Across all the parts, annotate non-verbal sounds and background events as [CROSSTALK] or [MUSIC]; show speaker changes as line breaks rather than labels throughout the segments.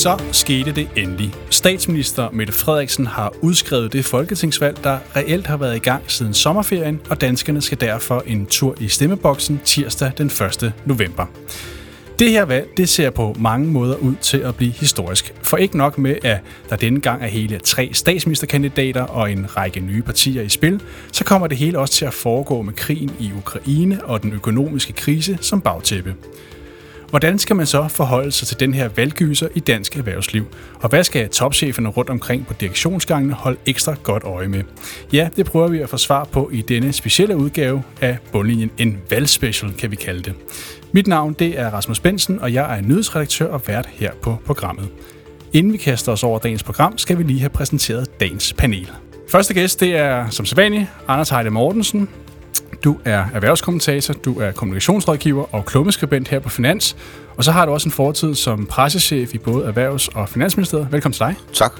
Så skete det endelig. Statsminister Mette Frederiksen har udskrevet det folketingsvalg, der reelt har været i gang siden sommerferien, og danskerne skal derfor en tur i stemmeboksen tirsdag den 1. november. Det her valg det ser på mange måder ud til at blive historisk. For ikke nok med, at der denne gang er hele tre statsministerkandidater og en række nye partier i spil, så kommer det hele også til at foregå med krigen i Ukraine og den økonomiske krise som bagtæppe. Hvordan skal man så forholde sig til den her valggyser i dansk erhvervsliv? Og hvad skal topcheferne rundt omkring på direktionsgangene holde ekstra godt øje med? Ja, det prøver vi at få svar på i denne specielle udgave af Bundlinjen. En valgspecial, kan vi kalde det. Mit navn det er Rasmus Bensen, og jeg er nyhedsredaktør og vært her på programmet. Inden vi kaster os over dagens program, skal vi lige have præsenteret dagens panel. Første gæst det er som sædvanligt Anders Heide Mortensen, du er erhvervskommentator, du er kommunikationsrådgiver og klummeskribent her på Finans. Og så har du også en fortid som pressechef i både Erhvervs- og Finansministeriet. Velkommen til dig.
Tak.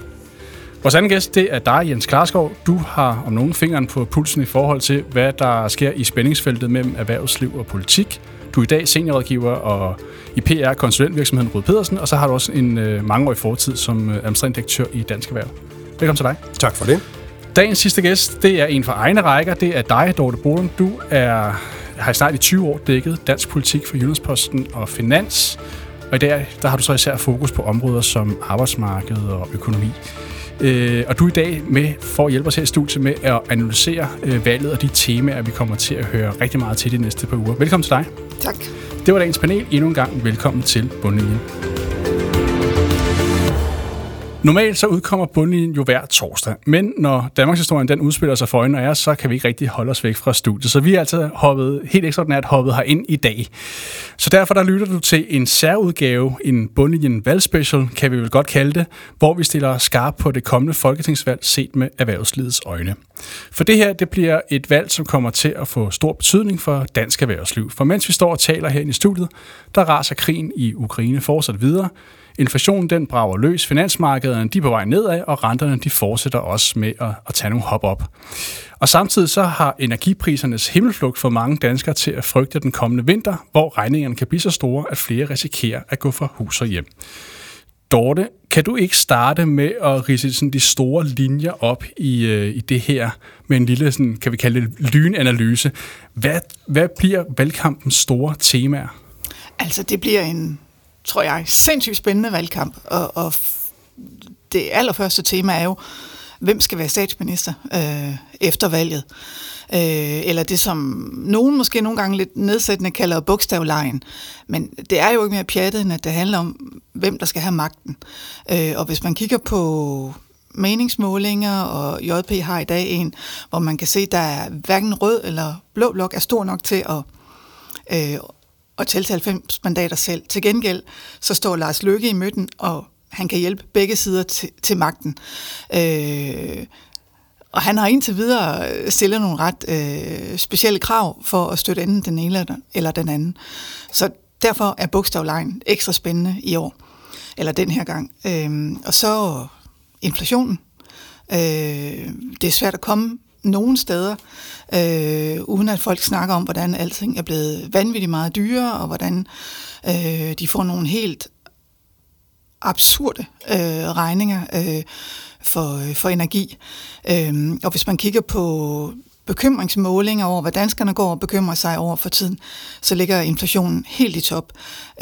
Vores anden gæst, det er dig, Jens Klarskov. Du har om nogen fingeren på pulsen i forhold til, hvad der sker i spændingsfeltet mellem erhvervsliv og politik. Du er i dag seniorrådgiver og i PR-konsulentvirksomheden Rød Pedersen, og så har du også en øh, mangeårig fortid som øh, administrerende direktør i Dansk Erhverv. Velkommen til dig.
Tak for det.
Dagens sidste gæst, det er en fra egne rækker. Det er dig, Dorte Bolum. Du er, har i snart i 20 år dækket dansk politik for Jyllandsposten og Finans. Og i dag der har du så især fokus på områder som arbejdsmarked og økonomi. Øh, og du er i dag med for at hjælpe os her i studiet med at analysere øh, valget og de temaer, vi kommer til at høre rigtig meget til de næste par uger. Velkommen til dig.
Tak.
Det var dagens panel. Endnu en gang velkommen til Bundlinjen. Normalt så udkommer bundlinjen jo hver torsdag, men når Danmarks historien den udspiller sig for øjnene af os, så kan vi ikke rigtig holde os væk fra studiet. Så vi er altså hoppet, helt ekstraordinært hoppet ind i dag. Så derfor der lytter du til en særudgave, en bundlinjen valgspecial, kan vi vel godt kalde det, hvor vi stiller skarp på det kommende folketingsvalg set med erhvervslivets øjne. For det her, det bliver et valg, som kommer til at få stor betydning for dansk erhvervsliv. For mens vi står og taler her i studiet, der raser krigen i Ukraine fortsat videre, Inflationen den brager løs, finansmarkederne de er på vej nedad, og renterne de fortsætter også med at, at tage nogle hop op. Og samtidig så har energiprisernes himmelflugt for mange danskere til at frygte den kommende vinter, hvor regningerne kan blive så store, at flere risikerer at gå fra hus og hjem. Dorte, kan du ikke starte med at rise sådan de store linjer op i, øh, i det her med en lille, sådan, kan vi kalde det, lynanalyse? Hvad, hvad bliver valgkampens store temaer?
Altså, det bliver en tror jeg, sindssygt spændende valgkamp. Og, og det allerførste tema er jo, hvem skal være statsminister øh, efter valget? Øh, eller det, som nogen måske nogle gange lidt nedsættende kalder bogstavlejen. Men det er jo ikke mere pjattet, end at det handler om, hvem der skal have magten. Øh, og hvis man kigger på meningsmålinger, og JP har i dag en, hvor man kan se, at der er hverken rød eller blå blok er stor nok til at, øh, og tælle til 90 mandater selv. Til gengæld så står Lars Løkke i midten, og han kan hjælpe begge sider til, til magten. Øh, og han har indtil videre øh, stillet nogle ret øh, specielle krav for at støtte enten den ene eller den anden. Så derfor er bogstavlejen ekstra spændende i år, eller den her gang. Øh, og så inflationen. Øh, det er svært at komme nogen steder, øh, uden at folk snakker om, hvordan alting er blevet vanvittigt meget dyrere, og hvordan øh, de får nogle helt absurde øh, regninger øh, for, øh, for energi. Øh, og hvis man kigger på bekymringsmålinger over, hvad danskerne går og bekymrer sig over for tiden, så ligger inflationen helt i top.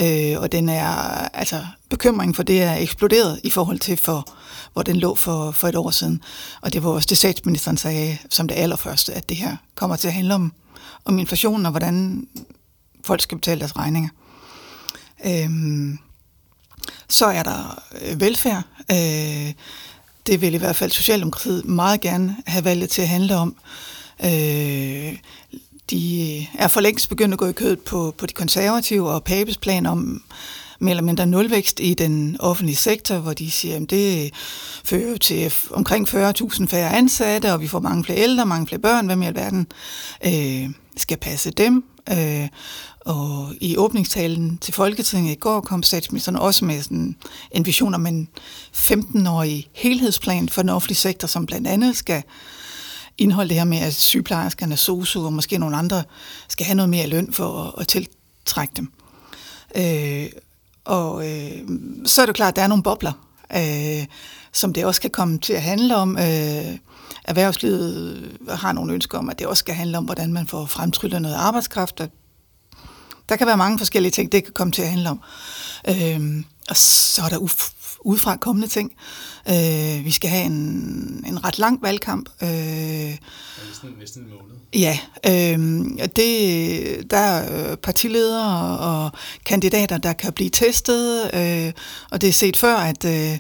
Øh, og den er, altså, bekymringen for det er eksploderet i forhold til for hvor den lå for, for et år siden. Og det var også det, statsministeren sagde som det allerførste, at det her kommer til at handle om, om inflationen og hvordan folk skal betale deres regninger. Øhm, så er der øh, velfærd. Øh, det vil i hvert fald Socialdemokratiet meget gerne have valget til at handle om. Øh, Øh, de er for længst begyndt at gå i kødet på, på de konservative og Papes plan om mere eller mindre nulvækst i den offentlige sektor, hvor de siger, at det fører til omkring 40.000 færre ansatte, og vi får mange flere ældre, mange flere børn. Hvem i alverden øh, skal passe dem? Øh, og i åbningstalen til Folketinget i går kom statsministeren også med sådan en vision om en 15-årig helhedsplan for den offentlige sektor, som blandt andet skal indhold det her med, at sygeplejerskerne, SOSU og måske nogle andre skal have noget mere løn for at, at tiltrække dem. Øh, Og øh, så er det klart, at der er nogle bobler, øh, som det også kan komme til at handle om. Øh, erhvervslivet har nogle ønsker om, at det også skal handle om, hvordan man får fremtryllet noget arbejdskraft. Der kan være mange forskellige ting, det kan komme til at handle om. Øh, og så er der uf- udefra kommende ting. Øh, vi skal have en, en ret lang valgkamp. Øh,
næsten, næsten en måned.
Ja, øh, det, der er partiledere og kandidater, der kan blive testet, øh, og det er set før, at øh,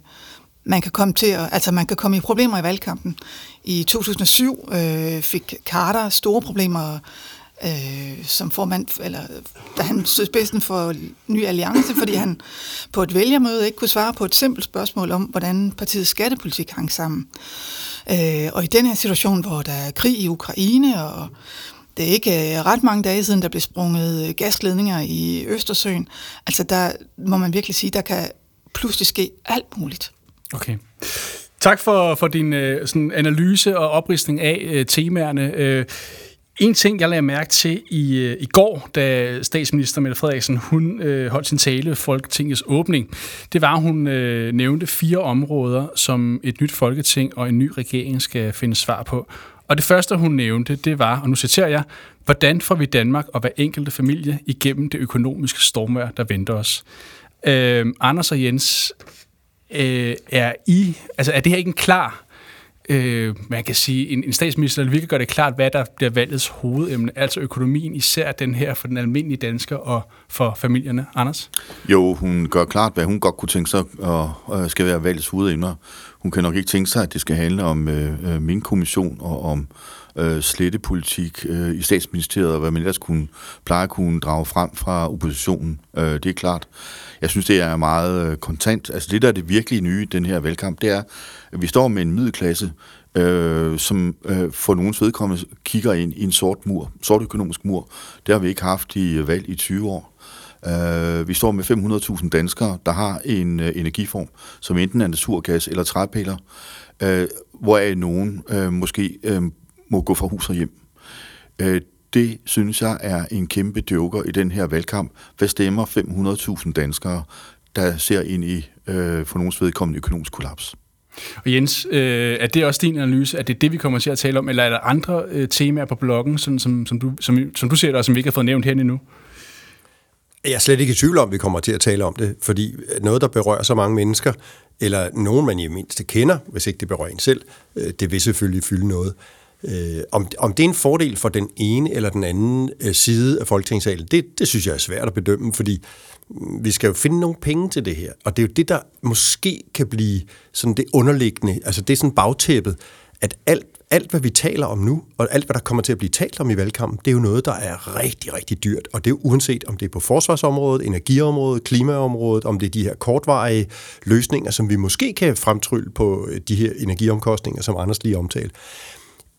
man kan komme til at, altså man kan komme i problemer i valgkampen. I 2007 øh, fik Carter store problemer øh, som formand, eller da han stod spidsen for Ny Alliance, fordi han på et vælgermøde ikke kunne svare på et simpelt spørgsmål om, hvordan partiets skattepolitik hang sammen. Øh, og i den her situation, hvor der er krig i Ukraine, og det er ikke øh, ret mange dage siden, der blev sprunget øh, gasledninger i Østersøen, altså der må man virkelig sige, der kan pludselig ske alt muligt.
Okay. Tak for, for din øh, sådan analyse og opristning af øh, temaerne. Øh, en ting, jeg lagde mærke til i, øh, i går, da statsminister Mette Frederiksen hun, øh, holdt sin tale Folketingets åbning, det var, at hun øh, nævnte fire områder, som et nyt folketing og en ny regering skal finde svar på. Og det første, hun nævnte, det var, og nu citerer jeg, hvordan får vi Danmark og hver enkelte familie igennem det økonomiske stormvær, der venter os? Øh, Anders og Jens, øh, er I, altså er det her ikke en klar øh, man kan sige, en, en statsminister, der virkelig gør det klart, hvad der bliver valgets hovedemne, altså økonomien, især den her for den almindelige dansker og for familierne. Anders?
Jo, hun gør klart, hvad hun godt kunne tænke sig og, og skal være valgets hovedemner. Hun kan nok ikke tænke sig, at det skal handle om øh, øh min kommission og om øh, slettepolitik øh, i statsministeriet, og hvad man ellers kunne, pleje at kunne drage frem fra oppositionen. Øh, det er klart. Jeg synes, det er meget øh, kontant. Altså det, der er det virkelige nye i den her valgkamp, det er, at vi står med en middelklasse, øh, som øh, for nogens vedkommende kigger ind i en sort mur, sort økonomisk mur. Det har vi ikke haft i øh, valg i 20 år. Uh, vi står med 500.000 danskere, der har en uh, energiform, som enten er naturgas eller træpiller, uh, hvoraf nogen uh, måske uh, må gå fra hus og hjem. Uh, det synes jeg er en kæmpe joker i den her valgkamp. Hvad stemmer 500.000 danskere, der ser ind i øh, for nogens vedkommende økonomisk kollaps?
Og Jens, øh, er det også din analyse? Er det det, vi kommer til at tale om, eller er der andre øh, temaer på bloggen, sådan, som, som, du, som, som du ser det, og som vi ikke har fået nævnt her endnu?
Jeg er slet ikke i tvivl om, at vi kommer til at tale om det, fordi noget, der berører så mange mennesker, eller nogen, man i mindste kender, hvis ikke det berører en selv, øh, det vil selvfølgelig fylde noget. Øh, om, om det er en fordel for den ene eller den anden øh, side af Folketingssalen, det, det synes jeg er svært at bedømme, fordi mm, vi skal jo finde nogle penge til det her. Og det er jo det, der måske kan blive sådan det underliggende, altså det er sådan bagtæppet, at alt, alt, hvad vi taler om nu, og alt, hvad der kommer til at blive talt om i valgkampen, det er jo noget, der er rigtig, rigtig dyrt. Og det er jo uanset, om det er på forsvarsområdet, energiområdet, klimaområdet, om det er de her kortvarige løsninger, som vi måske kan fremtrylle på øh, de her energiomkostninger, som Anders lige omtalte.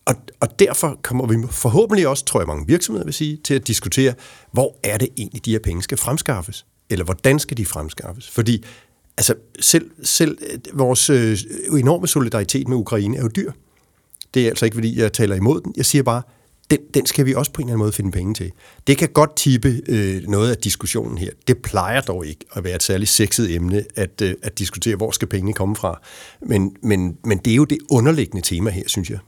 Og, og derfor kommer vi forhåbentlig også, tror jeg mange virksomheder vil sige, til at diskutere, hvor er det egentlig, de her penge skal fremskaffes? Eller hvordan skal de fremskaffes? Fordi altså, selv, selv øh, vores øh, enorme solidaritet med Ukraine er jo dyr. Det er altså ikke, fordi jeg taler imod den. Jeg siger bare, den, den skal vi også på en eller anden måde finde penge til. Det kan godt tippe øh, noget af diskussionen her. Det plejer dog ikke at være et særligt sexet emne at, øh, at diskutere, hvor skal pengene komme fra. Men, men, men det er jo det underliggende tema her, synes jeg.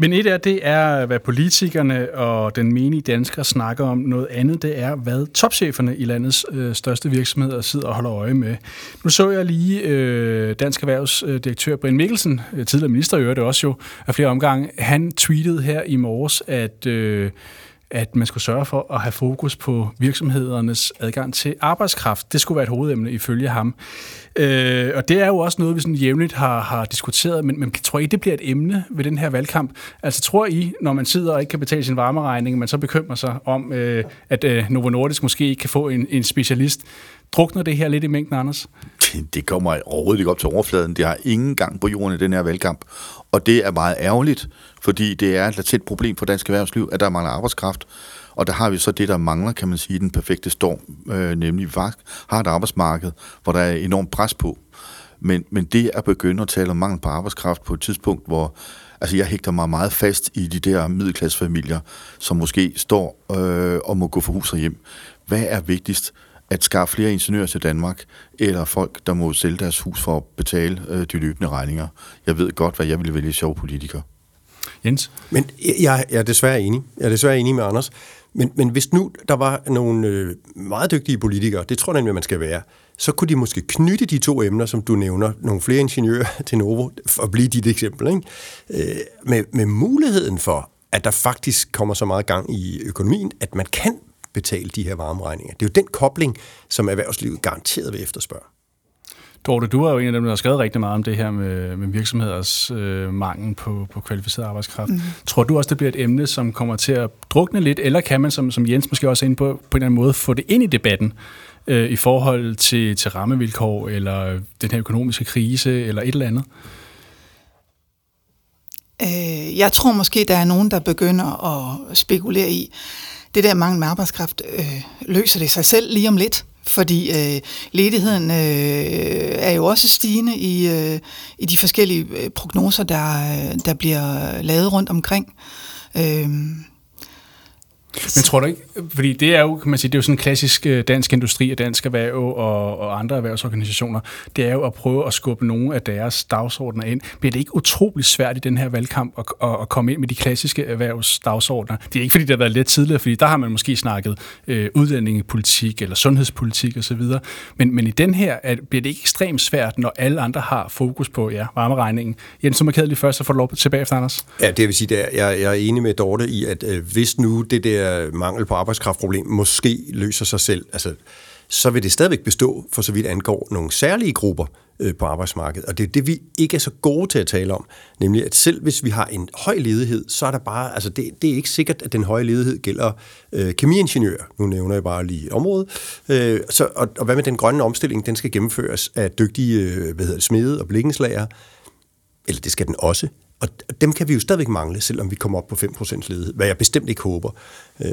Men et af det er, hvad politikerne og den menige dansker snakker om. Noget andet, det er, hvad topcheferne i landets øh, største virksomheder sidder og holder øje med. Nu så jeg lige øh, Dansk Erhvervsdirektør øh, Brian Mikkelsen, øh, tidligere minister i det også jo, af flere omgange. Han tweetede her i morges, at... Øh, at man skulle sørge for at have fokus på virksomhedernes adgang til arbejdskraft. Det skulle være et hovedemne ifølge ham. Øh, og det er jo også noget, vi sådan jævnligt har, har diskuteret, men, men tror I, det bliver et emne ved den her valgkamp? Altså tror I, når man sidder og ikke kan betale sin varmeregning, man så bekymrer sig om, øh, at øh, Novo Nordisk måske ikke kan få en, en specialist? Drukner det her lidt i mængden, Anders? [LAUGHS]
Det kommer overhovedet ikke op til overfladen. Det har ingen gang på jorden i den her valgkamp. Og det er meget ærgerligt, fordi det er et latent problem for dansk erhvervsliv, at der mangler arbejdskraft. Og der har vi så det, der mangler, kan man sige, den perfekte storm, øh, nemlig vagt, har et arbejdsmarked, hvor der er enormt pres på. Men, men det at begynde at tale om mangel på arbejdskraft på et tidspunkt, hvor altså jeg hægter mig meget fast i de der middelklassefamilier, som måske står øh, og må gå for hus og hjem. Hvad er vigtigst? at skaffe flere ingeniører til Danmark, eller folk, der må sælge deres hus for at betale øh, de løbende regninger. Jeg ved godt, hvad jeg ville vælge sjov politiker.
Jens?
Men jeg, jeg er desværre enig. Jeg er desværre enig med Anders. Men, men hvis nu der var nogle øh, meget dygtige politikere, det tror jeg nemlig, man skal være, så kunne de måske knytte de to emner, som du nævner, nogle flere ingeniører [LAUGHS] til Novo, for at blive dit eksempel, ikke? Øh, med, med muligheden for, at der faktisk kommer så meget gang i økonomien, at man kan betale de her varmeregninger. Det er jo den kobling, som erhvervslivet garanteret vil efterspørge.
Dorte, du er jo en af dem, der har skrevet rigtig meget om det her med, med virksomheders øh, mangel på, på kvalificeret arbejdskraft. Mm. Tror du også, det bliver et emne, som kommer til at drukne lidt, eller kan man, som, som Jens måske også er inde på, på en eller anden måde, få det ind i debatten øh, i forhold til, til rammevilkår, eller den her økonomiske krise, eller et eller andet?
Øh, jeg tror måske, der er nogen, der begynder at spekulere i, det der mangel med arbejdskraft, øh, løser det sig selv lige om lidt? Fordi øh, ledigheden øh, er jo også stigende i, øh, i de forskellige øh, prognoser, der, øh, der bliver øh, lavet rundt omkring. Øh,
men tror du ikke, fordi det er jo, kan man sige, det er jo sådan en klassisk øh, dansk industri og dansk erhverv og, og andre erhvervsorganisationer, det er jo at prøve at skubbe nogle af deres dagsordner ind. Bliver det ikke utrolig svært i den her valgkamp at, at, at komme ind med de klassiske erhvervsdagsordner? Det er ikke fordi, det har været lidt tidligere, fordi der har man måske snakket øh, udlændingepolitik eller sundhedspolitik osv., men, men i den her at, bliver det ikke ekstremt svært, når alle andre har fokus på ja, varmeregningen. Jens, som er kedelig først, så får du lov tilbage efter Anders.
Ja, det vil sige, at jeg, jeg er enig med Dorte i, at øh, hvis nu det der her mangel på arbejdskraftproblem måske løser sig selv, altså, så vil det stadigvæk bestå, for så vidt angår nogle særlige grupper øh, på arbejdsmarkedet. Og det er det, vi ikke er så gode til at tale om. Nemlig, at selv hvis vi har en høj ledighed, så er der bare, altså det, det er ikke sikkert, at den høje ledighed gælder øh, kemiingeniører. Nu nævner jeg bare lige området. Øh, så, og, og hvad med den grønne omstilling? Den skal gennemføres af dygtige øh, hvad hedder det, smede og blikkenslager. Eller det skal den også. Og dem kan vi jo stadigvæk mangle, selvom vi kommer op på 5% ledighed, hvad jeg bestemt ikke håber. Øh.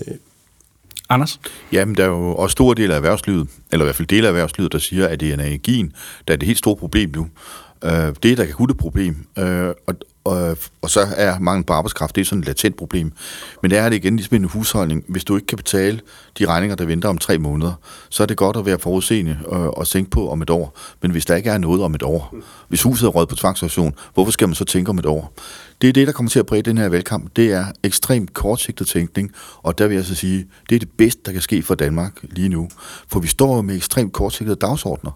Anders?
Jamen, der er jo også store dele af erhvervslivet, eller i hvert fald dele af erhvervslivet, der siger, at det er energien, der er det helt store problem nu. Øh, det er et akut problem, øh, og, og, og så er mangel på arbejdskraft, det er sådan et latent problem. Men det er det igen ligesom en husholdning. Hvis du ikke kan betale de regninger, der venter om tre måneder, så er det godt at være forudseende og, og tænke på om et år. Men hvis der ikke er noget om et år, hvis huset er rødt på tvangsauktion, hvorfor skal man så tænke om et år? Det er det, der kommer til at præge den her valgkamp. Det er ekstremt kortsigtet tænkning, og der vil jeg så sige, det er det bedste, der kan ske for Danmark lige nu. For vi står med ekstremt kortsigtede dagsordner.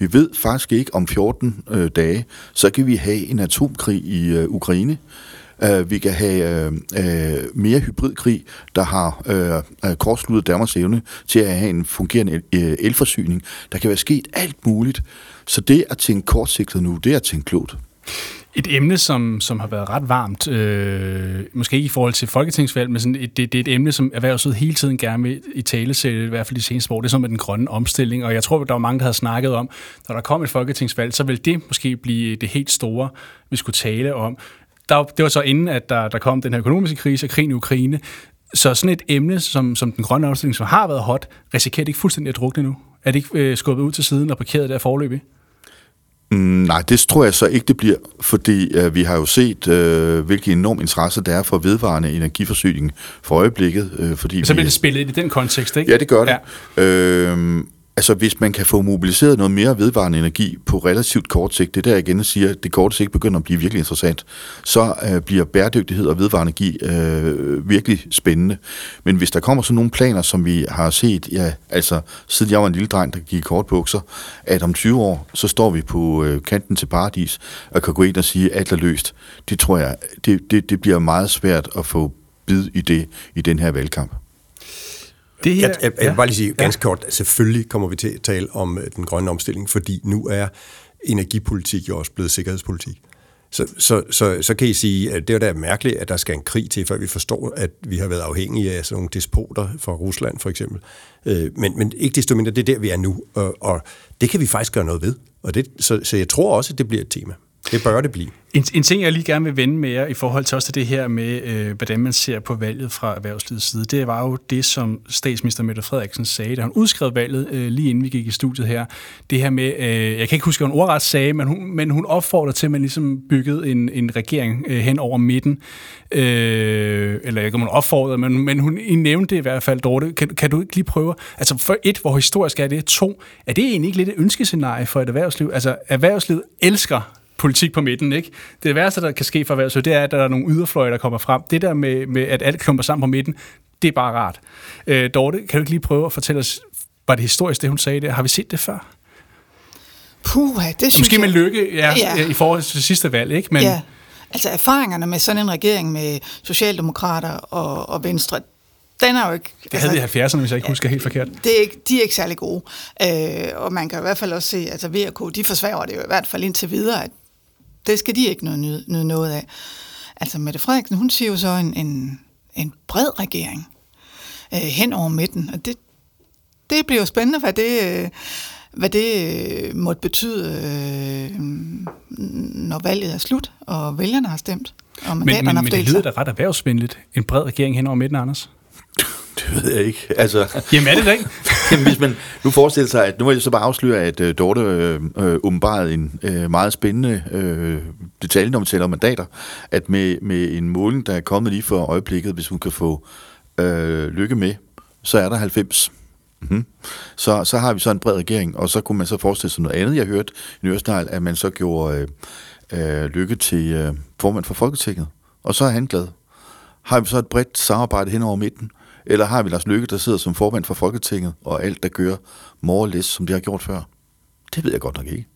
Vi ved faktisk ikke om 14 øh, dage, så kan vi have en atomkrig i øh, Ukraine. Uh, vi kan have uh, uh, mere hybridkrig, der har uh, kortsluttet Danmarks evne til at have en fungerende el- elforsyning. Der kan være sket alt muligt. Så det at tænke kortsigtet nu, det er at tænke klogt.
Et emne, som, som har været ret varmt, øh, måske ikke i forhold til folketingsvalg, men sådan et, det, det er et emne, som erhvervslivet hele tiden gerne vil i tale sætte, i hvert fald de seneste år, det er sådan med den grønne omstilling, og jeg tror, der var mange, der har snakket om, når der kom et folketingsvalg, så vil det måske blive det helt store, vi skulle tale om. Der, det var så inden, at der, der kom den her økonomiske krise og krigen i Ukraine, så sådan et emne, som, som den grønne omstilling, som har været hot, risikerer det ikke fuldstændig at drukne nu? Er det ikke øh, skubbet ud til siden og parkeret der forløbig?
Mm, nej, det tror jeg så ikke, det bliver, fordi øh, vi har jo set, øh, hvilken enorm interesse der er for vedvarende energiforsyning for øjeblikket. Øh, fordi
så bliver det spillet i den kontekst, ikke?
Ja, det gør det. Ja. Øh, Altså, hvis man kan få mobiliseret noget mere vedvarende energi på relativt kort sigt, det der igen siger, at det korte sigt begynder at blive virkelig interessant, så øh, bliver bæredygtighed og vedvarende energi øh, virkelig spændende. Men hvis der kommer sådan nogle planer, som vi har set, ja, altså siden jeg var en lille dreng, der gik i kortbukser, at om 20 år, så står vi på øh, kanten til paradis og kan gå ind og sige, at alt er løst. Det tror jeg, det, det, det bliver meget svært at få bid i det i den her valgkamp.
Det her, jeg, jeg, jeg vil bare lige sige ganske ja. kort, selvfølgelig kommer vi til at tale om øh, den grønne omstilling, fordi nu er energipolitik jo også blevet sikkerhedspolitik. Så, så, så, så kan I sige, at det er da mærkeligt, at der skal en krig til, før vi forstår, at vi har været afhængige af sådan nogle despoter fra Rusland for eksempel. Øh, men, men ikke desto mindre, det er der, vi er nu, og, og det kan vi faktisk gøre noget ved. Og det, så, så jeg tror også, at det bliver et tema. Det bør det blive.
En, en ting, jeg lige gerne vil vende med jer i forhold til også til det her med, øh, hvordan man ser på valget fra erhvervslivets side, det var jo det, som statsminister Mette Frederiksen sagde, da hun udskrev valget øh, lige inden vi gik i studiet her. Det her med, øh, jeg kan ikke huske, hvad hun ordret sagde, men hun, men hun opfordrer til, at man ligesom byggede en, en regering øh, hen over midten. Øh, eller ikke, om hun opfordrede, men, men hun I nævnte det i hvert fald, Dorte. Kan, kan du ikke lige prøve? Altså for et, hvor historisk er det? To, er det egentlig ikke lidt et ønskescenarie for et erhvervsliv? Altså erhvervslivet elsker politik på midten. Ikke? Det værste, der kan ske for erhvervslivet, det er, at der er nogle yderfløje, der kommer frem. Det der med, med at alt klumper sammen på midten, det er bare rart. Øh, Dorte, kan du ikke lige prøve at fortælle os, var det historisk, det hun sagde der? Har vi set det før?
Puh, det synes
Måske
jeg...
med lykke ja,
Ja.
i forhold til sidste valg, ikke? Men,
Ja, altså erfaringerne med sådan en regering med Socialdemokrater og, og Venstre, den er jo ikke...
det havde vi i 70'erne, hvis jeg ikke husker helt forkert.
det er ikke, de er ikke særlig gode. Øh, og man kan i hvert fald også se, at altså VK, de forsvarer det jo i hvert fald indtil videre, at det skal de ikke nyde, nyde, noget af. Altså Mette Frederiksen, hun siger jo så en, en, en bred regering øh, hen over midten, og det, det bliver jo spændende, hvad det, øh, hvad det øh, måtte betyde, øh, når valget er slut, og vælgerne har stemt, og
Men, men, men det lyder da ret erhvervsvenligt. En bred regering hen over midten, Anders.
Det ved jeg ikke. Altså,
Jamen er det da [LAUGHS] ikke?
Jamen, hvis man nu forestiller sig, at nu vil jeg så bare afsløre, at øh, Dorte øh, øh, åbenbarede en øh, meget spændende øh, detalje, når man taler om mandater, at med, med en måling, der er kommet lige for øjeblikket, hvis hun kan få øh, lykke med, så er der 90. Mm-hmm. Så, så har vi så en bred regering, og så kunne man så forestille sig noget andet. Jeg hørte i Nørsnegl, at man så gjorde øh, øh, lykke til øh, formand for Folketinget, og så er han glad. Har vi så et bredt samarbejde hen over midten? Eller har vi Lars Lykke, der sidder som formand for Folketinget, og alt, der gør more or less, som de har gjort før? Det ved jeg godt nok ikke.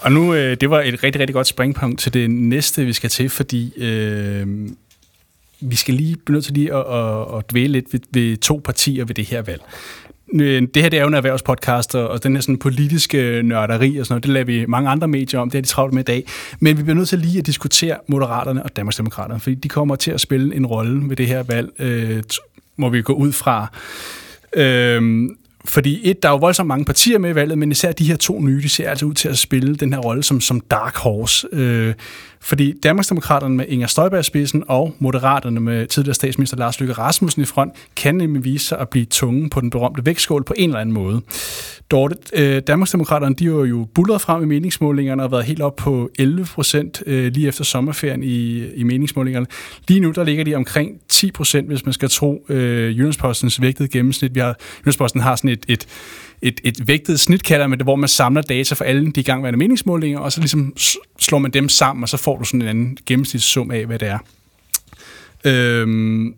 Og nu, øh, det var et rigtig, rigtig godt springpunkt til det næste, vi skal til, fordi øh, vi skal lige blive nødt til lige at, at, at dvæle lidt ved, ved to partier ved det her valg. Øh, det her det er jo en erhvervspodcast, og den her sådan politiske nørderi og sådan noget, det lader vi mange andre medier om, det er de travlt med i dag. Men vi bliver nødt til lige at diskutere Moderaterne og Danmarksdemokraterne, fordi de kommer til at spille en rolle ved det her valg, øh, må vi gå ud fra. Øh, fordi et, der er jo voldsomt mange partier med i valget, men især de her to nye, de ser altså ud til at spille den her rolle som, som dark horse. Øh, fordi Danmarksdemokraterne med Inger Støjberg i spidsen og Moderaterne med tidligere statsminister Lars Løkke Rasmussen i front, kan nemlig vise sig at blive tunge på den berømte vægtskål på en eller anden måde. Dorte, øh, Danmarksdemokraterne, de var jo bullet frem i meningsmålingerne og har været helt op på 11 procent øh, lige efter sommerferien i, i meningsmålingerne. Lige nu, der ligger de omkring 10 procent, hvis man skal tro øh, Jyllandspostens vægtede gennemsnit. Vi har, Jyllandsposten har sådan et, et, et, et vægtet snit, kalder man det, hvor man samler data for alle de igangværende meningsmålinger, og så ligesom slår man dem sammen, og så får du sådan en anden gennemsnitssum af, hvad det er. Øhm,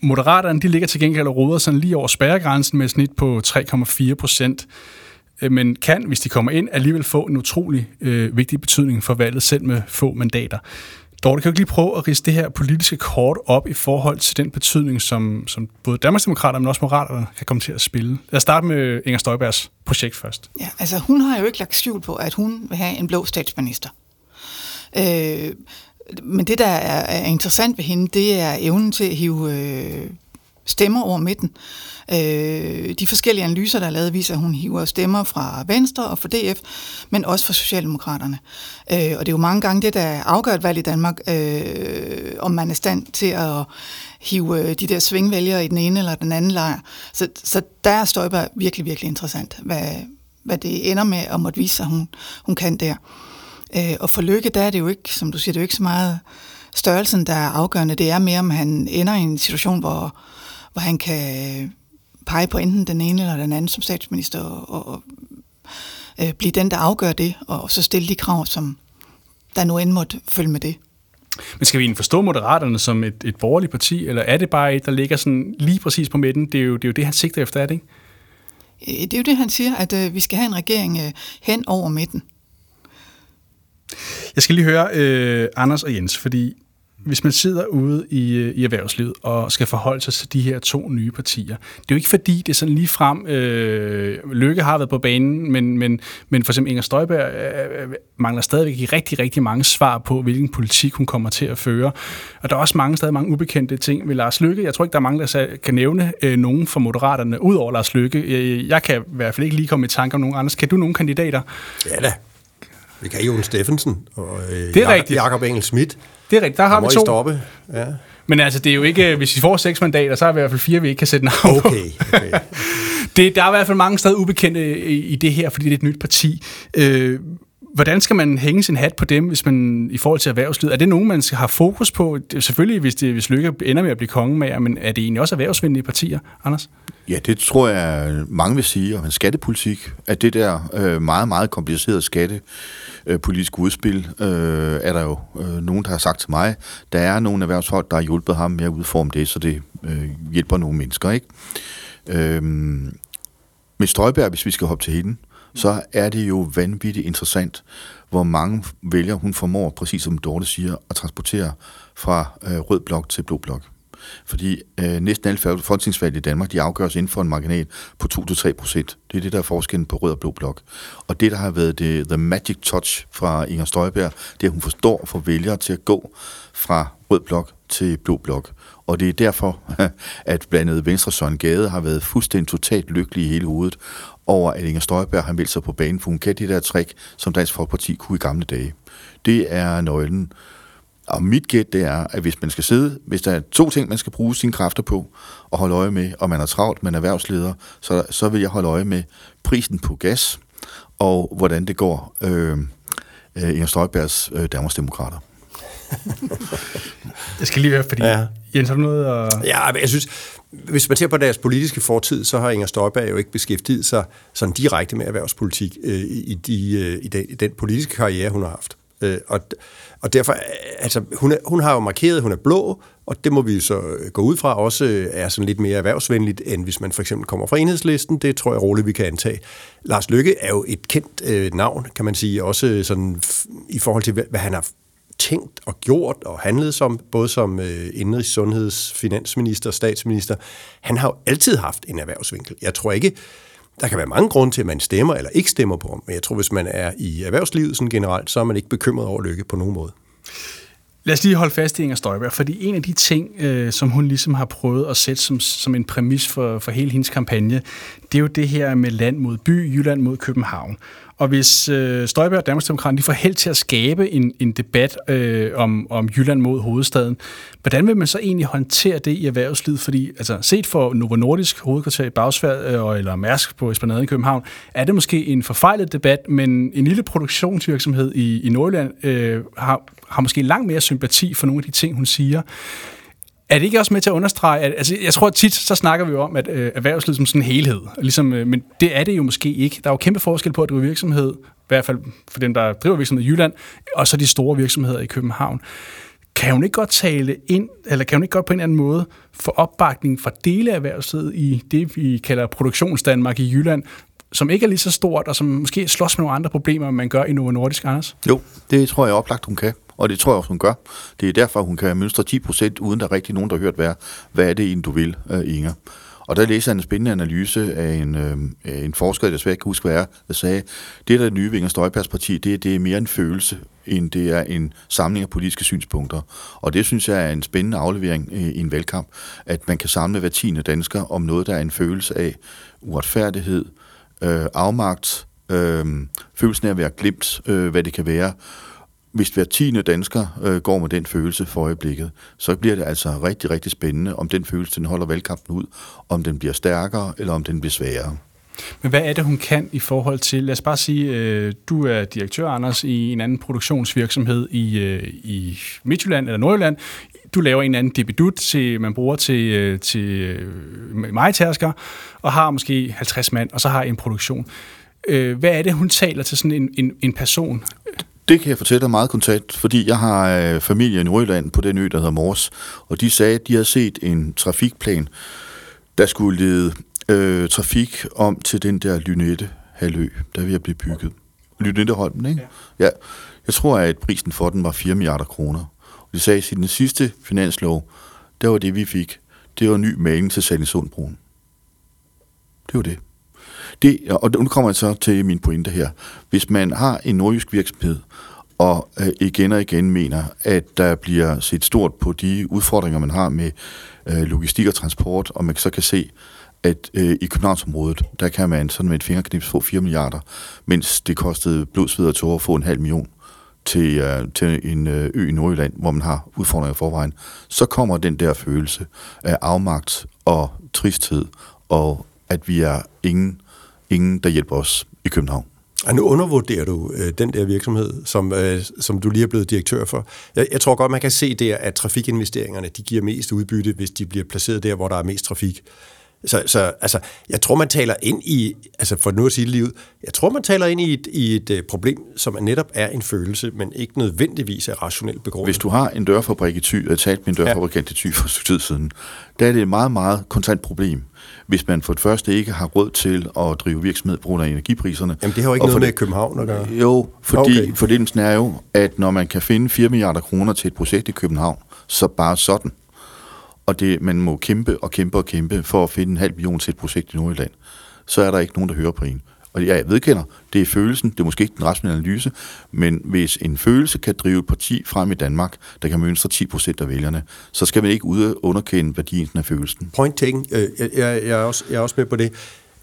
Moderaterne, de ligger til gengæld og roder sådan lige over spærregrænsen med et snit på 3,4 procent, øh, men kan, hvis de kommer ind, alligevel få en utrolig øh, vigtig betydning for valget, selv med få mandater. Dorte, kan du ikke lige prøve at riste det her politiske kort op i forhold til den betydning, som, som både Danmarksdemokraterne, men også Moderaterne kan komme til at spille? Lad os starte med Inger Støjbergs projekt først.
Ja, altså hun har jo ikke lagt skjul på, at hun vil have en blå statsminister. Øh, men det, der er, er interessant ved hende, det er evnen til at hive øh, stemmer over midten. Øh, de forskellige analyser, der er lavet, viser, at hun hiver stemmer fra Venstre og fra DF, men også fra Socialdemokraterne. Øh, og det er jo mange gange det, der afgør et valg i Danmark, øh, om man er stand til at hive øh, de der svingvælgere i den ene eller den anden lejr. Så, så der er Støjberg virkelig, virkelig interessant, hvad, hvad det ender med at måtte vise sig, hun, hun kan der. Øh, og for Lykke, der er det jo ikke, som du siger, det er jo ikke så meget størrelsen, der er afgørende. Det er mere, om han ender i en situation, hvor, hvor han kan pege på enten den ene eller den anden som statsminister, og, og øh, blive den, der afgør det, og så stille de krav, som der nu end måtte følge med det.
Men skal vi egentlig forstå Moderaterne som et, et borgerligt parti, eller er det bare et, der ligger sådan lige præcis på midten? Det er jo det, er jo det han sigter efter, er det ikke?
Øh, Det er jo det, han siger, at øh, vi skal have en regering øh, hen over midten.
Jeg skal lige høre øh, Anders og Jens, fordi hvis man sidder ude i, øh, i erhvervslivet og skal forholde sig til de her to nye partier, det er jo ikke fordi, det er sådan lige frem, øh, Lykke har været på banen, men, men, men for eksempel Inger Støjberg øh, mangler stadigvæk rigtig, rigtig mange svar på, hvilken politik hun kommer til at føre. Og der er også mange, stadig mange ubekendte ting ved Lars Lykke. Jeg tror ikke, der er mange, der kan nævne øh, nogen fra Moderaterne, ud over Lars Lykke. Jeg, jeg kan i hvert fald ikke lige komme i tanke om nogen andre. Kan du nogle kandidater?
Ja da. Vi kan Jon Steffensen og øh,
Det er rigtigt.
Jakob Engel Schmidt.
Det er rigtigt, der har vi
må I
to.
stoppe. Ja.
Men altså, det er jo ikke, hvis vi får seks mandater, så er vi i hvert fald fire, vi ikke kan sætte navn.
Okay, okay. [LAUGHS]
Det, der er i hvert fald mange steder ubekendte i, i det her, fordi det er et nyt parti. Øh, hvordan skal man hænge sin hat på dem, hvis man i forhold til erhvervslivet? Er det nogen, man skal have fokus på? Det, selvfølgelig, hvis, det, hvis Lykke ender med at blive kongemager, men er det egentlig også erhvervsvenlige partier, Anders?
Ja, det tror jeg, mange vil sige, og en skattepolitik, at det der øh, meget, meget komplicerede Øh, politisk udspil, øh, er der jo øh, nogen, der har sagt til mig, der er nogle erhvervsfolk, der har hjulpet ham med at udforme det, så det øh, hjælper nogle mennesker, ikke? Øh, med Støjberg, hvis vi skal hoppe til hende, så er det jo vanvittigt interessant, hvor mange vælger hun formår, præcis som Dorte siger, at transportere fra øh, rød blok til blå blok. Fordi øh, næsten alle folketingsvalg i Danmark, de afgøres inden for en marginal på 2-3 procent. Det er det, der er forskellen på rød og blå blok. Og det, der har været det, the magic touch fra Inger Støjberg, det er, at hun forstår for vælgere til at gå fra rød blok til blå blok. Og det er derfor, [LAUGHS] at blandt andet Venstre Søren Gade har været fuldstændig totalt lykkelig i hele hovedet over, at Inger Støjberg har meldt sig på banen, for hun kan det der trick, som Dansk Folkeparti kunne i gamle dage. Det er nøglen. Og mit gæt, det er, at hvis man skal sidde, hvis der er to ting, man skal bruge sine kræfter på, og holde øje med, og man er travlt, man er erhvervsleder, så, så vil jeg holde øje med prisen på gas, og hvordan det går øh, øh, Inger Støjbergs øh, Danmarksdemokrater. [LAUGHS]
Det skal lige være, fordi...
Ja.
Ja. Jens, har du noget at...
Ja, men jeg synes, hvis man ser på deres politiske fortid, så har Inger Støjberg jo ikke beskæftiget sig sådan direkte med erhvervspolitik øh, i, de, øh, i, den, i den politiske karriere, hun har haft. Øh, og, og derfor, altså, hun, er, hun har jo markeret, at hun er blå, og det må vi så øh, gå ud fra, også øh, er sådan lidt mere erhvervsvenligt, end hvis man for eksempel kommer fra enhedslisten. Det tror jeg roligt, vi kan antage. Lars Lykke er jo et kendt øh, navn, kan man sige, også øh, sådan f- i forhold til, hvad, hvad han har tænkt og gjort og handlet som, både som øh, indrigs, sundheds, finansminister og statsminister. Han har jo altid haft en erhvervsvinkel. Jeg tror ikke, der kan være mange grunde til, at man stemmer eller ikke stemmer på ham, men jeg tror, hvis man er i erhvervslivet sådan generelt, så er man ikke bekymret over lykke på nogen måde.
Lad os lige holde fast i Inger Støjberg, fordi en af de ting, øh, som hun ligesom har prøvet at sætte som, som en præmis for, for hele hendes kampagne, det er jo det her med land mod by, Jylland mod København. Og hvis øh, Støjberg og Danmarksdemokraterne får held til at skabe en, en debat øh, om, om Jylland mod hovedstaden, hvordan vil man så egentlig håndtere det i erhvervslivet? Fordi altså, set for Novo Nordisk hovedkvarter i Bagsværd øh, eller Mærsk på Esplanaden i København, er det måske en forfejlet debat, men en lille produktionsvirksomhed i, i Nordjylland øh, har, har måske langt mere sympati for nogle af de ting, hun siger. Er det ikke også med til at understrege, at altså, jeg tror at tit, så snakker vi jo om, at øh, erhvervslivet som sådan en helhed, ligesom, øh, men det er det jo måske ikke. Der er jo kæmpe forskel på at drive virksomhed, i hvert fald for dem, der driver virksomhed i Jylland, og så de store virksomheder i København. Kan hun ikke godt tale ind, eller kan hun ikke godt på en eller anden måde få opbakning fra dele af erhvervslivet i det, vi kalder produktionsdanmark i Jylland, som ikke er lige så stort, og som måske slås med nogle andre problemer, end man gør i Novo Nordisk, Anders?
Jo, det tror jeg oplagt, hun kan. Og det tror jeg også, hun gør. Det er derfor, hun kan mønstre 10%, uden der er rigtig nogen, der har hørt, hvad, hvad er det egentlig, du vil, øh, Inger. Og der læser jeg en spændende analyse af en, øh, en forsker, der desværre ikke kan huske, hvad er, der sagde, det der nye Vinger Støjbergs parti, det, det er mere en følelse, end det er en samling af politiske synspunkter. Og det synes jeg er en spændende aflevering øh, i en valgkamp, at man kan samle hver tiende dansker om noget, der er en følelse af uretfærdighed, øh, afmagt, øh, følelsen af at være glemt, øh, hvad det kan være. Hvis hver tiende dansker øh, går med den følelse for øjeblikket, så bliver det altså rigtig, rigtig spændende, om den følelse den holder valgkampen ud, om den bliver stærkere, eller om den bliver sværere.
Men hvad er det, hun kan i forhold til, lad os bare sige, øh, du er direktør, Anders, i en anden produktionsvirksomhed i, øh, i Midtjylland eller Nordjylland. Du laver en anden debidut, til, man bruger til, øh, til øh, majtærsker, og har måske 50 mand, og så har en produktion. Øh, hvad er det, hun taler til sådan en, en, en person?
Det kan jeg fortælle dig meget kontant, fordi jeg har øh, familie i Nordjylland på den ø, der hedder Mors, og de sagde, at de havde set en trafikplan, der skulle lede øh, trafik om til den der Lynette halvø, der er ved at blive bygget. Lynetteholmen, ikke? Ja. ja. Jeg tror, at prisen for den var 4 milliarder kroner. Og de sagde, at i den sidste finanslov, der var det, vi fik, det var ny maling til Salisundbroen. Det var det det. Og nu kommer jeg så til min pointe her. Hvis man har en nordjysk virksomhed, og øh, igen og igen mener, at der bliver set stort på de udfordringer, man har med øh, logistik og transport, og man så kan se, at øh, i Københavnsområdet, der kan man sådan med et fingerknips få 4 milliarder, mens det kostede blodsved og tårer at få en halv million til, øh, til en øh, ø i Nordjylland, hvor man har udfordringer i forvejen, så kommer den der følelse af afmagt og tristhed, og at vi er ingen, ingen der hjælper os i København.
Og nu undervurderer du øh, den der virksomhed, som, øh, som du lige er blevet direktør for. Jeg, jeg tror godt, man kan se der, at trafikinvesteringerne de giver mest udbytte, hvis de bliver placeret der, hvor der er mest trafik. Så, så altså, jeg tror, man taler ind i, altså for nu at sige livet, jeg tror, man taler ind i et, i et uh, problem, som netop er en følelse, men ikke nødvendigvis er rationelt begrundet.
Hvis du har en dørfabrik i Thy, og talt med en dørfabrikant ja. i Thy for et tid siden, der er det et meget, meget kontant problem hvis man for det første ikke har råd til at drive virksomhed på grund af energipriserne.
Jamen det har jo ikke noget med København at gøre.
Jo, fordi okay. fordelingen er jo, at når man kan finde 4 milliarder kroner til et projekt i København, så bare sådan, og det, man må kæmpe og kæmpe og kæmpe for at finde en halv million til et projekt i Nordjylland, så er der ikke nogen, der hører på en. Og ja, jeg vedkender, det er følelsen, det er måske ikke den rationelle analyse, men hvis en følelse kan drive et parti frem i Danmark, der kan mønstre 10 procent af vælgerne, så skal man ikke underkende værdien af følelsen.
Point taken. Øh, jeg, jeg, jeg, er også, jeg er også med på det.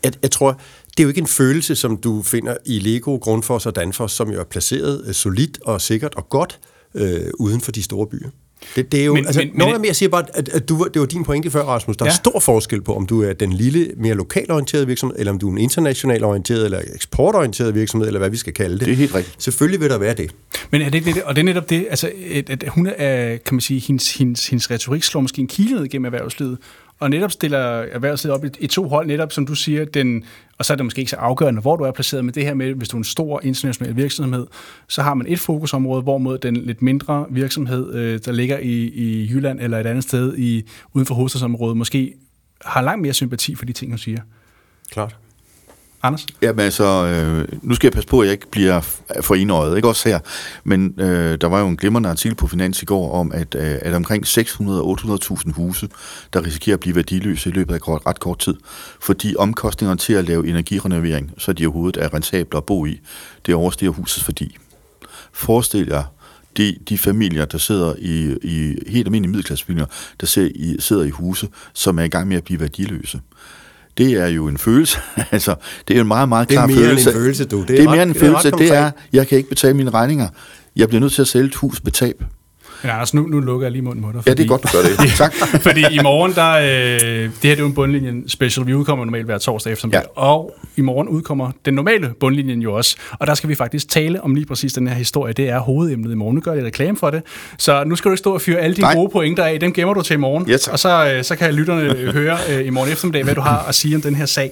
Jeg, jeg tror, det er jo ikke en følelse, som du finder i Lego, Grundfos og Danfoss, som jo er placeret øh, solidt og sikkert og godt øh, uden for de store byer. Det, det er jo, men, altså, men, noget men, jeg siger bare, at, at du, det var din pointe før, Rasmus. Der ja. er stor forskel på, om du er den lille, mere lokalorienterede virksomhed, eller om du er en international orienteret, eller eksportorienteret virksomhed, eller hvad vi skal kalde det.
Det er helt rigtigt.
Selvfølgelig vil der være det.
Men er det ikke det, og det er netop det, altså, at, at hun er, kan man sige, hendes, hendes, hendes retorik slår måske en kile ned gennem erhvervslivet, og netop stiller erhvervslivet op i, i to hold, netop som du siger, den, og så er det måske ikke så afgørende, hvor du er placeret, men det her med, hvis du er en stor international virksomhed, så har man et fokusområde, hvorimod den lidt mindre virksomhed, øh, der ligger i, i Jylland eller et andet sted i, uden for hovedstadsområdet, måske har langt mere sympati for de ting, hun siger.
Klart.
Anders?
Jamen altså, øh, nu skal jeg passe på, at jeg ikke bliver for enøjet, ikke også her, men øh, der var jo en glimrende artikel på Finans i går om, at, øh, at omkring 600-800.000 huse, der risikerer at blive værdiløse i løbet af kort, ret kort tid, fordi omkostningerne til at lave energirenovering, så de overhovedet er rentable at bo i, det overstiger husets værdi. Forestil jer, de, de familier, der sidder i, i helt almindelige middelklassefamilier, der sidder i, sidder i huse, som er i gang med at blive værdiløse det er jo en følelse. [LAUGHS] altså, det er jo en meget, meget klar
følelse.
Det er mere
følelse. en følelse, du.
Det er, det er mere en følelse. Det er, jeg kan ikke betale mine regninger. Jeg bliver nødt til at sælge et hus med tab.
Ja, altså nu, nu lukker jeg lige munden på dig.
Fordi, ja, det er godt, du gør det. [LAUGHS] tak.
fordi i morgen, der, øh, det her det er jo en bundlinjen special, vi udkommer normalt hver torsdag eftermiddag, ja. og i morgen udkommer den normale bundlinjen jo også, og der skal vi faktisk tale om lige præcis den her historie. Det er hovedemnet i morgen. Nu gør jeg reklame for det, så nu skal du ikke stå og fyre alle dine Nej. gode pointer af. Dem gemmer du til i morgen,
ja,
og så, øh, så kan lytterne høre øh, i morgen eftermiddag, hvad du har at sige om den her sag.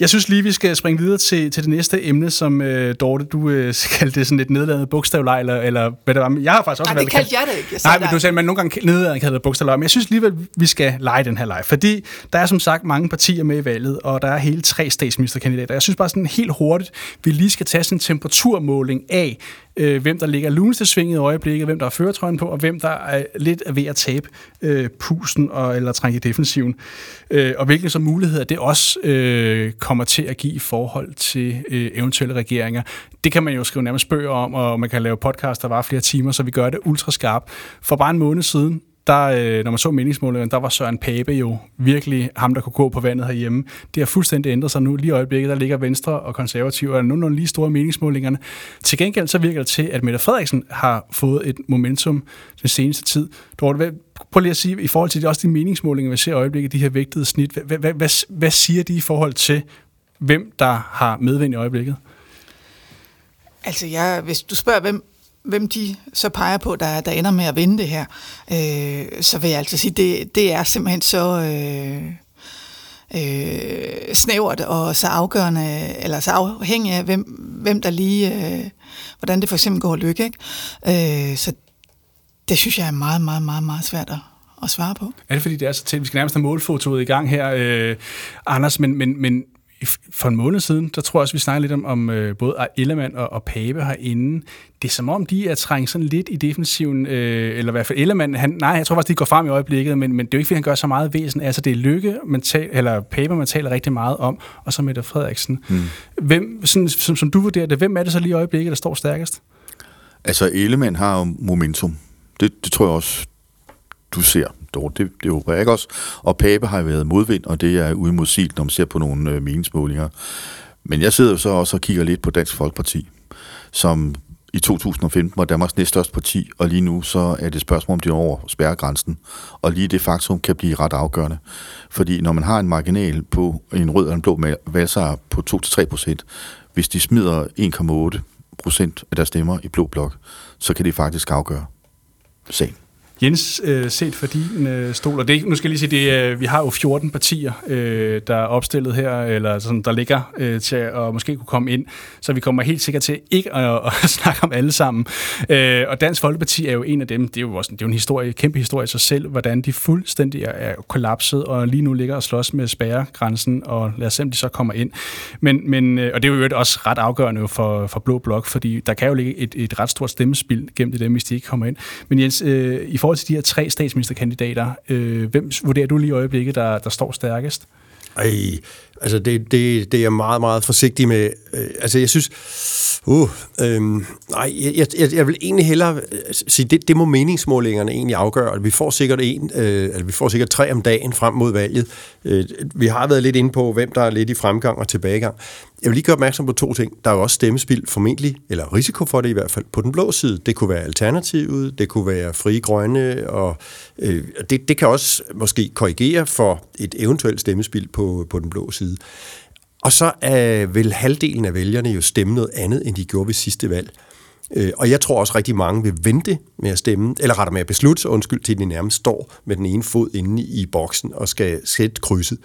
Jeg synes lige, vi skal springe videre til, til det næste emne, som øh, Dorte, du øh, [LAUGHS] kaldte det sådan lidt nedladet bogstavlej, eller, eller hvad det var. Jeg har faktisk også
Nej, det kaldte jeg det ikke. Jeg
Nej, men du sagde, man nogle gange nedladet kalder det bogstavlej. Men jeg synes alligevel, vi skal lege den her leg, fordi der er som sagt mange partier med i valget, og der er hele tre statsministerkandidater. Jeg synes bare sådan helt hurtigt, vi lige skal tage sådan en temperaturmåling af, øh, hvem der ligger luneste svinget i øjeblikket, hvem der har føretrøjen på, og hvem der er lidt ved at tabe øh, pusen og, eller trænge i defensiven. Øh, og hvilke så muligheder det også øh, kommer til at give i forhold til øh, eventuelle regeringer. Det kan man jo skrive nærmest bøger om, og man kan lave podcast, der var flere timer, så vi gør det ultra skarpt. For bare en måned siden, der, øh, når man så meningsmålingerne, der var Søren Pape jo virkelig ham, der kunne gå på vandet herhjemme. Det har fuldstændig ændret sig nu. Lige i øjeblikket, der ligger Venstre og Konservative, og er nogenlunde lige store meningsmålingerne. Til gengæld så virker det til, at Mette Frederiksen har fået et momentum den seneste tid. Dorte, prøv lige at sige, i forhold til de, også de meningsmålinger, vi ser i øjeblikket, de her vægtede snit, hvad, hvad, hvad, hvad siger de i forhold til, hvem der har medvind i øjeblikket?
Altså, jeg, hvis du spørger, hvem hvem de så peger på, der, der ender med at vinde det her, øh, så vil jeg altså sige, det, det er simpelthen så øh, øh, snævert og så afgørende, eller så afhængig af, hvem, hvem der lige, øh, hvordan det for eksempel går lykke. Ikke? Øh, så det synes jeg er meget, meget, meget, meget svært at, at svare på.
Er det fordi, det er så tæt? Vi skal nærmest have målfotoet i gang her, øh, Anders, men, men, men for en måned siden, der tror jeg også, vi snakkede lidt om, om øh, både Ellermann og, og Pape herinde. Det er som om, de er trængt sådan lidt i defensiven, øh, eller i hvert fald Ellermann, han, nej, jeg tror faktisk, de går frem i øjeblikket, men, men det er jo ikke, fordi han gør så meget væsen. Altså, det er Lykke, man tal, eller Pape, man taler rigtig meget om, og så Mette Frederiksen. Mm. Hvem, sådan, som, som du vurderer det, hvem er det så lige i øjeblikket, der står stærkest?
Altså, Ellermann har jo momentum. Det, det tror jeg også, du ser dårligt. Det, det håber jeg ikke også. Og Pape har været modvind, og det er uimodsigeligt, når man ser på nogle øh, meningsmålinger. Men jeg sidder jo så også og kigger lidt på Dansk Folkeparti, som i 2015 var Danmarks næststørste parti, og lige nu så er det spørgsmål, om de over spærregrænsen. Og lige det faktum kan blive ret afgørende. Fordi når man har en marginal på en rød og en blå valgsejr på 2-3 procent, hvis de smider 1,8 procent af deres stemmer i blå blok, så kan det faktisk afgøre sagen.
Jens, øh, set for din øh, stol, og det, nu skal jeg lige sige, det, øh, vi har jo 14 partier, øh, der er opstillet her, eller altså sådan, der ligger øh, til at måske kunne komme ind, så vi kommer helt sikkert til ikke at, [LAUGHS] at snakke om alle sammen. Øh, og Dansk Folkeparti er jo en af dem, det er jo, også, det er jo en historie, kæmpe historie i sig selv, hvordan de fuldstændig er kollapset, og lige nu ligger og slås med spærregrænsen, og lad os se, om de så kommer ind. Men, men, øh, og det er jo også ret afgørende for, for Blå Blok, fordi der kan jo ligge et, et ret stort stemmespil gennem det dem, hvis de ikke kommer ind. Men Jens, øh, i forhold til de her tre statsministerkandidater, øh, hvem vurderer du lige i øjeblikket, der, der står stærkest?
Ej, altså det, det, det er jeg meget, meget forsigtig med. Øh, altså jeg synes, uh, øh, nej, jeg, jeg, jeg vil egentlig hellere øh, sige, det, det må meningsmålingerne egentlig afgøre. Vi får sikkert en, øh, altså vi får sikkert tre om dagen frem mod valget. Øh, vi har været lidt inde på, hvem der er lidt i fremgang og tilbagegang. Jeg vil lige gøre opmærksom på to ting. Der er jo også stemmespil formentlig, eller risiko for det i hvert fald, på den blå side. Det kunne være Alternativet, det kunne være Frie Grønne, og øh, det, det kan også måske korrigere for et eventuelt stemmespil på, på den blå side. Og så øh, vil halvdelen af vælgerne jo stemme noget andet, end de gjorde ved sidste valg. Øh, og jeg tror også rigtig mange vil vente med at stemme, eller rettere med at beslutte sig, undskyld, til de nærmest står med den ene fod inde i boksen og skal sætte krydset.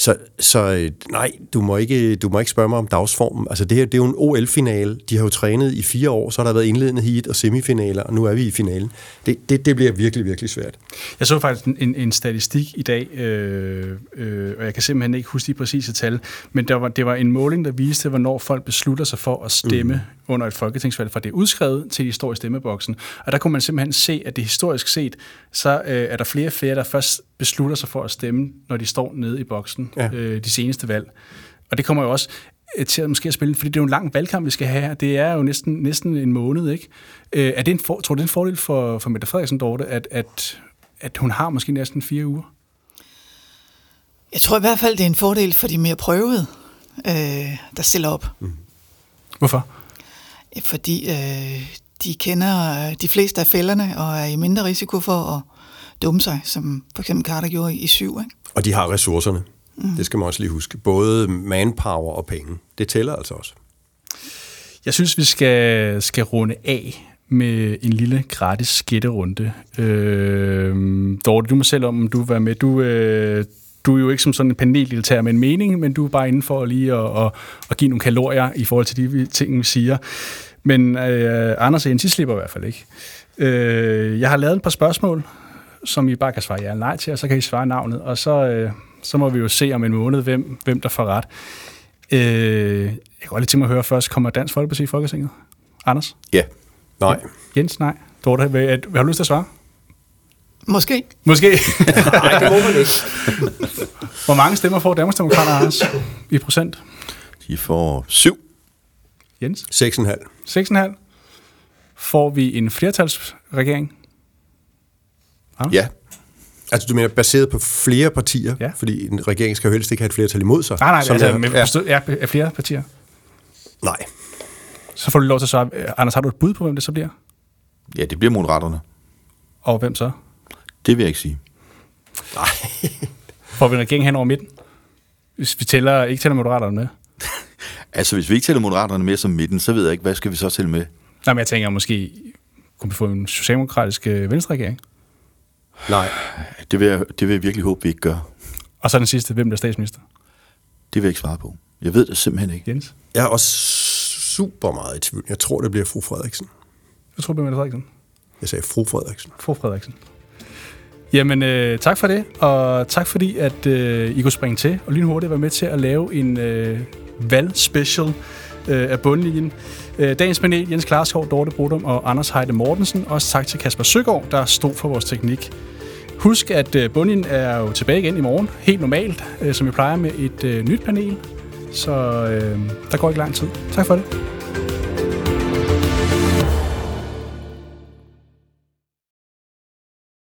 Så, så øh, nej, du må, ikke, du må ikke spørge mig om dagsformen. Altså det her, det er jo en OL-finale. De har jo trænet i fire år, så har der været indledende heat og semifinaler, og nu er vi i finalen. Det, det, det bliver virkelig, virkelig svært.
Jeg så faktisk en, en statistik i dag, øh, øh, og jeg kan simpelthen ikke huske de præcise tal, men der var, det var en måling, der viste, hvornår folk beslutter sig for at stemme mm. under et folketingsvalg, fra det er udskrevet til de står i stemmeboksen. Og der kunne man simpelthen se, at det historisk set, så øh, er der flere og flere, der først beslutter sig for at stemme, når de står nede i boksen ja. øh, de seneste valg. Og det kommer jo også øh, til at måske at spille, fordi det er jo en lang valgkamp, vi skal have her. Det er jo næsten, næsten en måned, ikke? Øh, er det en for, tror du, det er en fordel for, for Mette Frederiksen, Dorte, at, at, at hun har måske næsten fire uger?
Jeg tror i hvert fald, det er en fordel for de mere prøvede, øh, der stiller op. Mm.
Hvorfor?
Fordi øh, de kender de fleste af fælderne og er i mindre risiko for at dumme sig, som for eksempel Carter gjorde i syv. Ikke?
Og de har ressourcerne. Mm. Det skal man også lige huske. Både manpower og penge. Det tæller altså også.
Jeg synes, vi skal, skal runde af med en lille gratis skætterunde. Øh, Dorte, du må selv om, du vil være med. Du, øh, du er jo ikke som sådan en paneldeltager med en mening, men du er bare inden for lige at, at, at give nogle kalorier i forhold til de ting, vi siger. Men øh, Anders og Jens, I slipper i hvert fald ikke. Øh, jeg har lavet et par spørgsmål, som I bare kan svare ja eller nej til, og så kan I svare navnet, og så, øh, så må vi jo se om en måned, hvem, hvem der får ret. Øh, jeg kan godt lige til mig at høre først, kommer Dansk Folkeparti i Folketinget? Anders?
Ja.
Nej.
Jens, nej. Dorte, har du lyst til at svare?
Måske.
Måske. [LAUGHS]
Nej, det må man ikke. [LAUGHS]
Hvor mange stemmer får Danmarksdemokraterne, Anders, i procent?
De får syv.
Jens?
6,5.
6,5. Får vi en flertalsregering?
Ja. ja.
Altså du mener baseret på flere partier? Ja. Fordi en regering skal jo helst ikke have et flertal imod sig.
Nej, nej, altså, er, med, ja. ja, flere partier.
Nej.
Så får du lov til at svare. Anders, har du et bud på, hvem det så bliver?
Ja, det bliver Moderaterne.
Og hvem så?
Det vil jeg ikke sige.
Nej. [LAUGHS]
får vi en regering hen over midten? Hvis vi tæller, ikke tæller Moderaterne med? [LAUGHS]
altså, hvis vi ikke tæller Moderaterne med som midten, så ved jeg ikke, hvad skal vi så tælle med?
Nej, men jeg tænker, måske kunne vi få en socialdemokratisk øh, venstreregering?
Nej. Det vil, jeg, det vil jeg virkelig håbe, vi ikke gør.
Og så den sidste, hvem bliver statsminister?
Det vil jeg ikke svare på. Jeg ved det simpelthen ikke.
Jens?
Jeg er også super meget i tvivl. Jeg tror, det bliver fru Frederiksen.
Jeg tror, det bliver Frederiksen.
Jeg sagde fru Frederiksen.
Fru Frederiksen. Jamen, øh, tak for det, og tak fordi, at øh, I kunne springe til, og lige hurtigt være med til at lave en øh, valgspecial øh, af bundlinjen. Øh, dagens panel, Jens Klarskov, Dorte Brudum og Anders Heide Mortensen. Også tak til Kasper Søgaard, der stod for vores teknik. Husk, at øh, er jo tilbage igen i morgen, helt normalt, øh, som vi plejer med et øh, nyt panel. Så øh, der går ikke lang tid. Tak for det.